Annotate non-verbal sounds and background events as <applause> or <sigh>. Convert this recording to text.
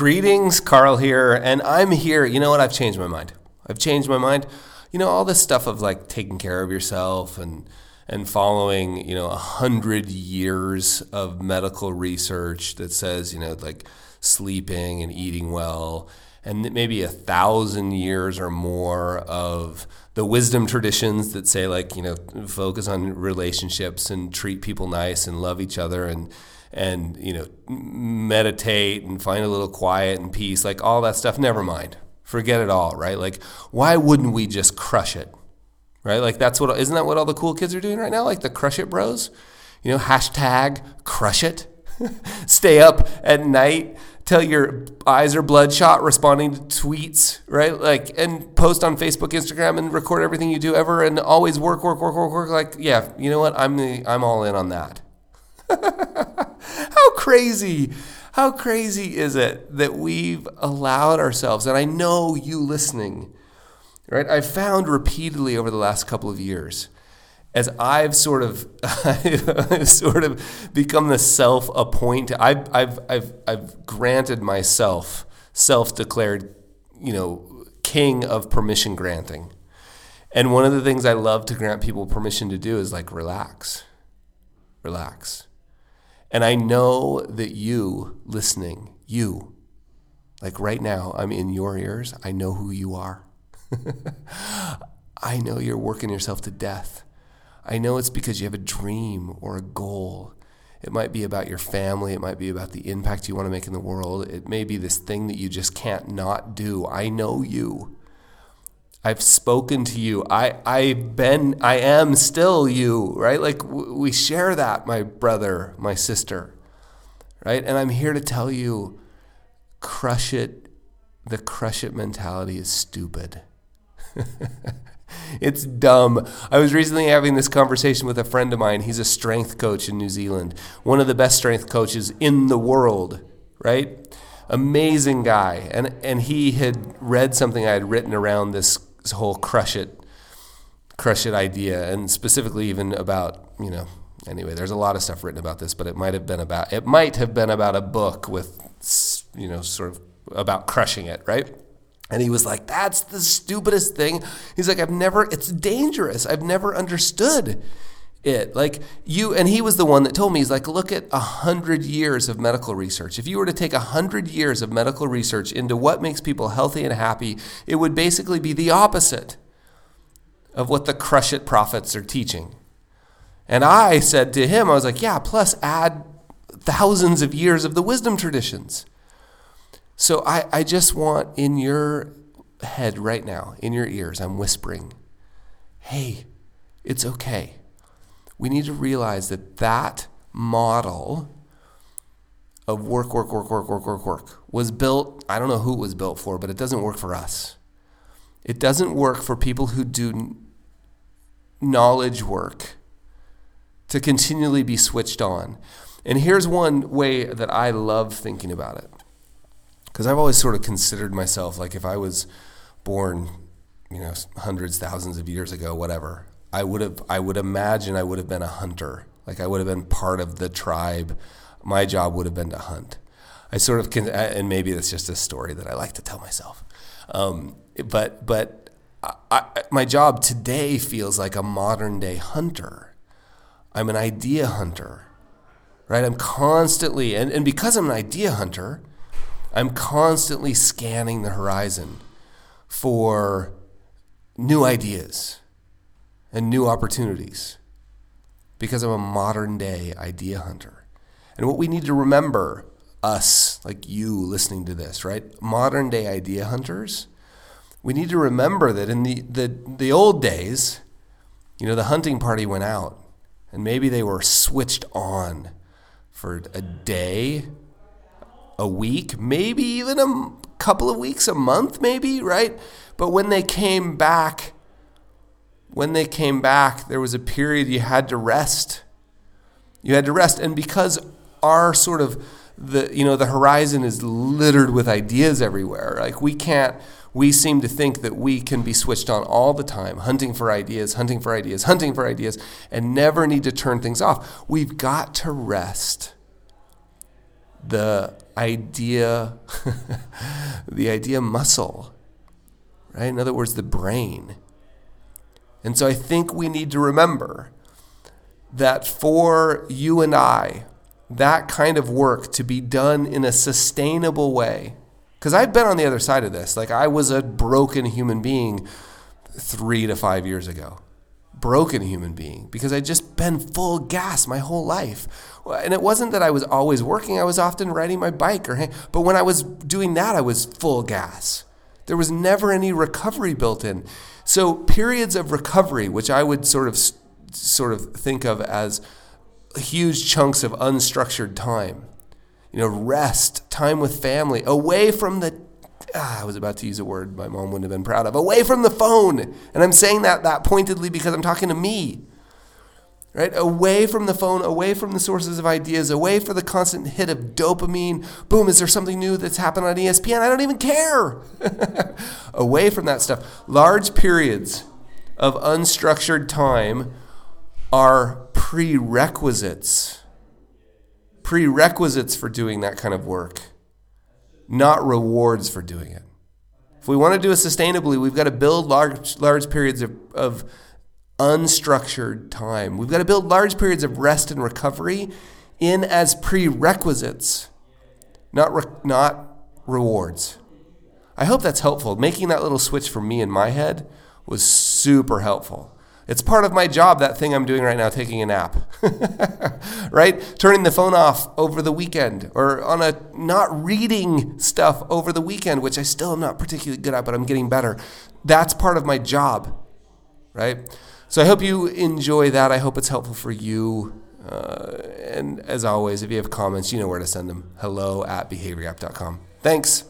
Greetings, Carl here, and I'm here. You know what? I've changed my mind. I've changed my mind. You know, all this stuff of like taking care of yourself and and following, you know, a hundred years of medical research that says, you know, like sleeping and eating well, and maybe a thousand years or more of the wisdom traditions that say, like, you know, focus on relationships and treat people nice and love each other and and you know meditate and find a little quiet and peace like all that stuff. Never mind. Forget it all right? Like why wouldn't we just crush it right? Like that's what isn't that what all the cool kids are doing right now? Like the crush it bros? You know hashtag crush it. <laughs> Stay up at night till your eyes are bloodshot responding to tweets right? Like and post on facebook instagram and record everything you do ever and always work work work work work. Like yeah you know what? I'm the i'm all in on that. <laughs> How crazy, how crazy is it that we've allowed ourselves, and I know you listening, right? I've found repeatedly over the last couple of years, as I've sort of, <laughs> sort of become the self-appointed, I've, I've, I've, I've granted myself self-declared, you know, king of permission granting. And one of the things I love to grant people permission to do is like relax, relax and I know that you listening, you, like right now, I'm in your ears. I know who you are. <laughs> I know you're working yourself to death. I know it's because you have a dream or a goal. It might be about your family. It might be about the impact you want to make in the world. It may be this thing that you just can't not do. I know you. I've spoken to you. I, I've been, I am still you, right? Like we share that, my brother, my sister, right? And I'm here to tell you crush it. The crush it mentality is stupid. <laughs> it's dumb. I was recently having this conversation with a friend of mine. He's a strength coach in New Zealand, one of the best strength coaches in the world, right? Amazing guy. And, and he had read something I had written around this whole crush it, crush it idea, and specifically even about you know. Anyway, there's a lot of stuff written about this, but it might have been about it might have been about a book with you know sort of about crushing it, right? And he was like, "That's the stupidest thing." He's like, "I've never. It's dangerous. I've never understood." it. Like you, and he was the one that told me, he's like, look at a hundred years of medical research. If you were to take a hundred years of medical research into what makes people healthy and happy, it would basically be the opposite of what the crush it prophets are teaching. And I said to him, I was like, yeah, plus add thousands of years of the wisdom traditions. So I, I just want in your head right now, in your ears, I'm whispering, hey, it's okay we need to realize that that model of work, work, work, work, work, work, work was built, I don't know who it was built for, but it doesn't work for us. It doesn't work for people who do knowledge work to continually be switched on. And here's one way that I love thinking about it. Because I've always sort of considered myself like if I was born, you know, hundreds, thousands of years ago, whatever, I would have I would imagine I would have been a hunter. Like I would have been part of the tribe. My job would have been to hunt. I sort of can, and maybe it's just a story that I like to tell myself. Um, but but I, I, my job today feels like a modern day hunter. I'm an idea hunter, right? I'm constantly and, and because I'm an idea hunter, I'm constantly scanning the horizon for new ideas and new opportunities because I'm a modern day idea hunter. And what we need to remember, us, like you listening to this, right? Modern day idea hunters, we need to remember that in the, the, the old days, you know, the hunting party went out and maybe they were switched on for a day, a week, maybe even a couple of weeks, a month, maybe, right? But when they came back, when they came back, there was a period you had to rest. You had to rest. And because our sort of the you know the horizon is littered with ideas everywhere. Like we can't we seem to think that we can be switched on all the time, hunting for ideas, hunting for ideas, hunting for ideas, and never need to turn things off. We've got to rest the idea, <laughs> the idea muscle, right? In other words, the brain. And so I think we need to remember that for you and I, that kind of work to be done in a sustainable way, because I've been on the other side of this. Like I was a broken human being three to five years ago. Broken human being because I'd just been full gas my whole life. And it wasn't that I was always working, I was often riding my bike or but when I was doing that I was full gas. There was never any recovery built in. So periods of recovery, which I would sort of sort of think of as huge chunks of unstructured time. You know, rest, time with family, away from the ah, I was about to use a word my mom wouldn't have been proud of. Away from the phone. And I'm saying that that pointedly because I'm talking to me. Right? Away from the phone, away from the sources of ideas, away for the constant hit of dopamine. Boom, is there something new that's happened on ESPN? I don't even care. <laughs> away from that stuff. Large periods of unstructured time are prerequisites. Prerequisites for doing that kind of work not rewards for doing it. If we want to do it sustainably, we've got to build large, large periods of, of unstructured time. We've got to build large periods of rest and recovery in as prerequisites, not, re- not rewards. I hope that's helpful. Making that little switch for me in my head was super helpful. It's part of my job, that thing I'm doing right now, taking a nap. <laughs> right? Turning the phone off over the weekend or on a not reading stuff over the weekend, which I still am not particularly good at, but I'm getting better. That's part of my job. Right? So I hope you enjoy that. I hope it's helpful for you. Uh, and as always, if you have comments, you know where to send them. Hello at behaviorgap.com. Thanks.